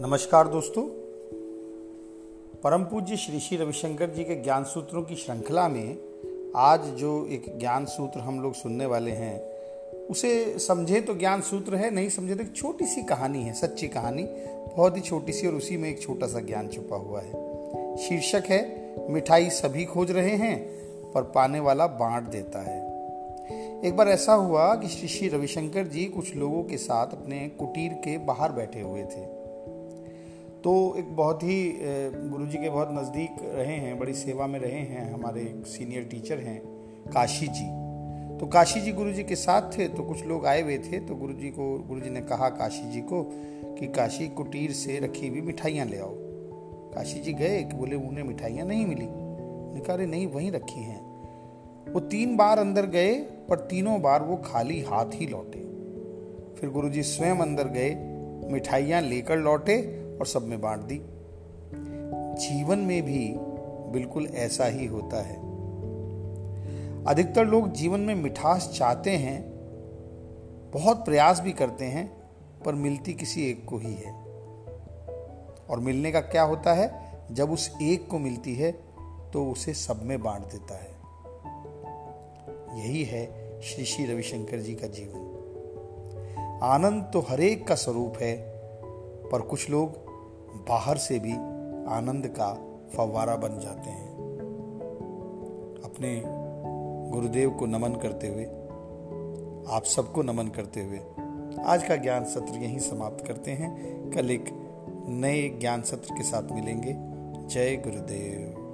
नमस्कार दोस्तों। परम पूज्य श्री श्री रविशंकर जी के ज्ञान सूत्रों की श्रृंखला में आज जो एक ज्ञान सूत्र हम लोग सुनने वाले हैं, उसे समझे तो ज्ञान सूत्र है, नहीं समझे तो एक छोटी सी कहानी है, सच्ची कहानी, बहुत ही छोटी सी और उसी में एक छोटा सा ज्ञान छुपा हुआ है। शीर्षक है, मिठाई सभी खोज रहे हैं, पर पाने वाला बांट देता है। एक बार ऐसा हुआ कि श्री श्री रविशंकर जी कुछ लोगों के साथ अपने कुटीर के बाहर बैठे हुए थे। तो एक बहुत ही गुरु जी के बहुत नज़दीक रहे हैं, बड़ी सेवा में रहे हैं, हमारे एक सीनियर टीचर हैं, काशी जी। तो काशी जी गुरु जी के साथ थे तो कुछ लोग आए हुए थे तो गुरु जी को गुरु जी ने कहा काशी जी को कि काशी कुटीर से रखी हुई मिठाइयाँ ले आओ। काशी जी गए, कि बोले, उन्हें मिठाइयाँ नहीं मिली। निकाले नहीं, वहीं रखी हैं। वो तीन बार अंदर गए, पर तीनों बार वो खाली हाथ ही लौटे। फिर गुरुजी स्वयं अंदर गए, मिठाइयाँ लेकर लौटे और सब में बांट दी। जीवन में भी बिल्कुल ऐसा ही होता है। अधिकतर लोग जीवन में मिठास चाहते हैं, बहुत प्रयास भी करते हैं, पर मिलती किसी एक को ही है। और मिलने का क्या होता है? जब उस एक को मिलती है तो उसे सब में बांट देता है। यही है श्री श्री रविशंकर जी का जीवन। आनंद तो हरेक का स्वरूप है, पर कुछ लोग बाहर से भी आनंद का फवारा बन जाते हैं। अपने गुरुदेव को नमन करते हुए, आप सबको नमन करते हुए, आज का ज्ञान सत्र यहीं समाप्त करते हैं। कल एक नए ज्ञान सत्र के साथ मिलेंगे। जय गुरुदेव।